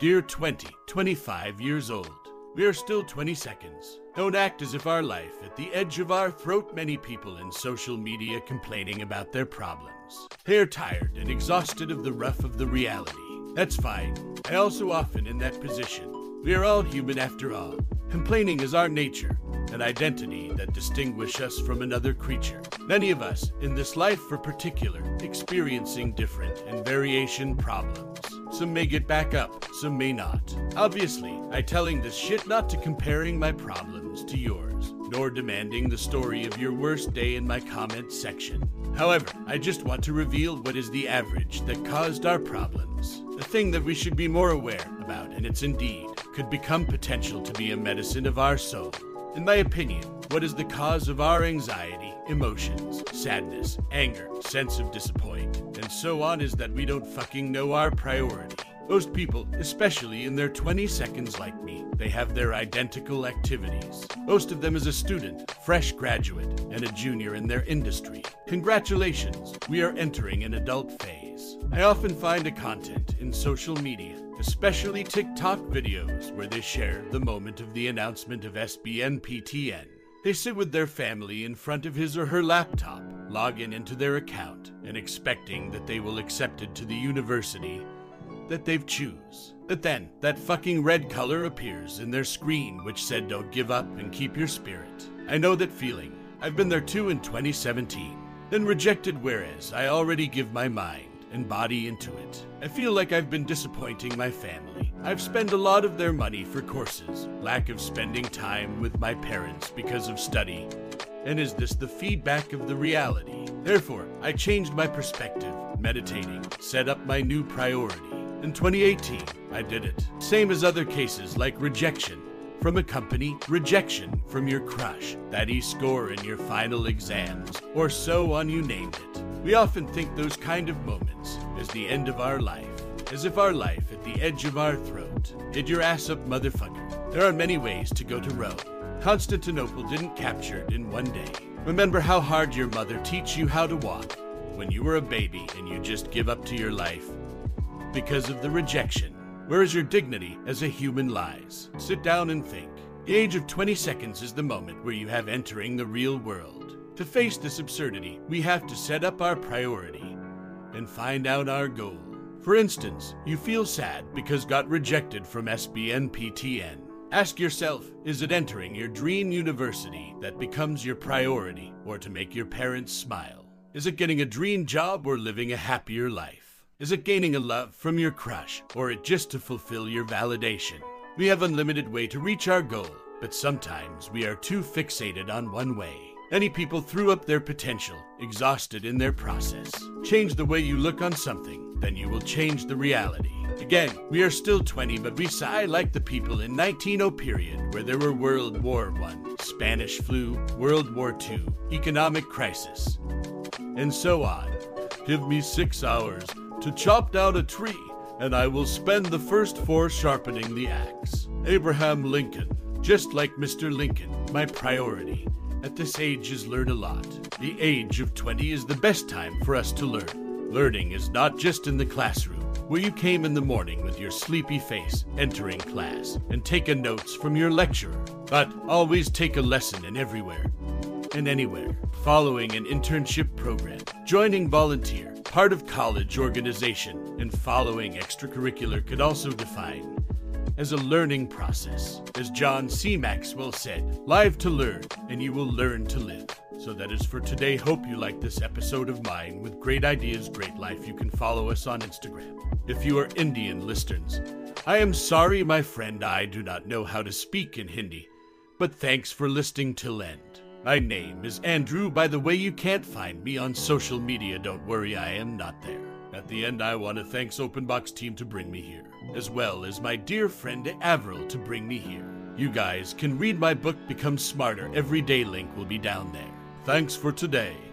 Dear 20, 25 years old, we are still 20 seconds. Don't act as if our life, at the edge of our throat, many people in social media complaining about their problems. They are tired and exhausted of the rough of the reality. That's fine. I also often in that position. We are all human after all. Complaining is our nature, an identity that distinguish us from another creature. Many of us, in this life for particular, experiencing different and variation problems. Some may get back up, some may not. Obviously, I telling this shit not to comparing my problems to yours, nor demanding the story of your worst day in my comment section. However, I just want to reveal what is the average that caused our problems. A thing that we should be more aware about, and it's indeed could become potential to be a medicine of our soul. In my opinion, what is the cause of our anxiety, emotions, sadness, anger, sense of disappointment, and so on is that we don't fucking know our priority. Most people, especially in their 20 seconds like me, they have their identical activities. Most of them is a student, fresh graduate, and a junior in their industry. Congratulations, we are entering an adult phase. I often find a content in social media, especially TikTok videos, where they share the moment of the announcement of SBMPTN. They sit with their family in front of his or her laptop, log in into their account, and expecting that they will accept it to the university that they've choose. But then, that fucking red color appears in their screen which said don't give up and keep your spirit. I know that feeling. I've been there too in 2017. Then rejected whereas I already give my mind and body into it. I feel like I've been disappointing my family. I've spent a lot of their money for courses, lack of spending time with my parents because of study. And is this the feedback of the reality? Therefore, I changed my perspective, meditating, set up my new priority. In 2018, I did it. Same as other cases like rejection from a company, rejection from your crush, that e score in your final exams, or so on you named it. We often think those kind of moments as the end of our life, as if our life at the edge of our throat. Get your ass up, motherfucker. There are many ways to go to Rome. Constantinople didn't capture it in one day. Remember how hard your mother teach you how to walk when you were a baby and you just give up to your life because of the rejection. Where is your dignity as a human lies? Sit down and think. The age of 20 seconds is the moment where you have entering the real world. To face this absurdity, we have to set up our priority and find out our goal. For instance, you feel sad because got rejected from SBMPTN. Ask yourself, is it entering your dream university that becomes your priority or to make your parents smile? Is it getting a dream job or living a happier life? Is it gaining a love from your crush or it just to fulfill your validation? We have unlimited way to reach our goal, but sometimes we are too fixated on one way. Many people threw up their potential, exhausted in their process. Change the way you look on something, then you will change the reality. Again, we are still 20, but we sigh like the people in 190 period, where there were World War I, Spanish flu, World War II, economic crisis, and so on. Give me six hours to chop down a tree, and I will spend the first four sharpening the axe. Abraham Lincoln, just like Mr. Lincoln, my priority at this age is learn a lot. The age of 20 is the best time for us to learn. Learning is not just in the classroom, where you came in the morning with your sleepy face entering class and taken notes from your lecturer, but always take a lesson in everywhere and anywhere, following an internship program, joining volunteer, part of college organization, and following extracurricular could also define as a learning process. As John C. Maxwell said, live to learn, and you will learn to live. So that is for today. Hope you like this episode of mine with great ideas, great life. You can follow us on Instagram. If you are Indian listeners, I am sorry, my friend, I do not know how to speak in Hindi, but thanks for listening till end. My name is Andrew. By the way, you can't find me on social media. Don't worry, I am not there. At the end, I want to thanks Openbox team to bring me here, as well as my dear friend Avril to bring me here. You guys can read my book Become Smarter. Every day link will be down there. Thanks for today.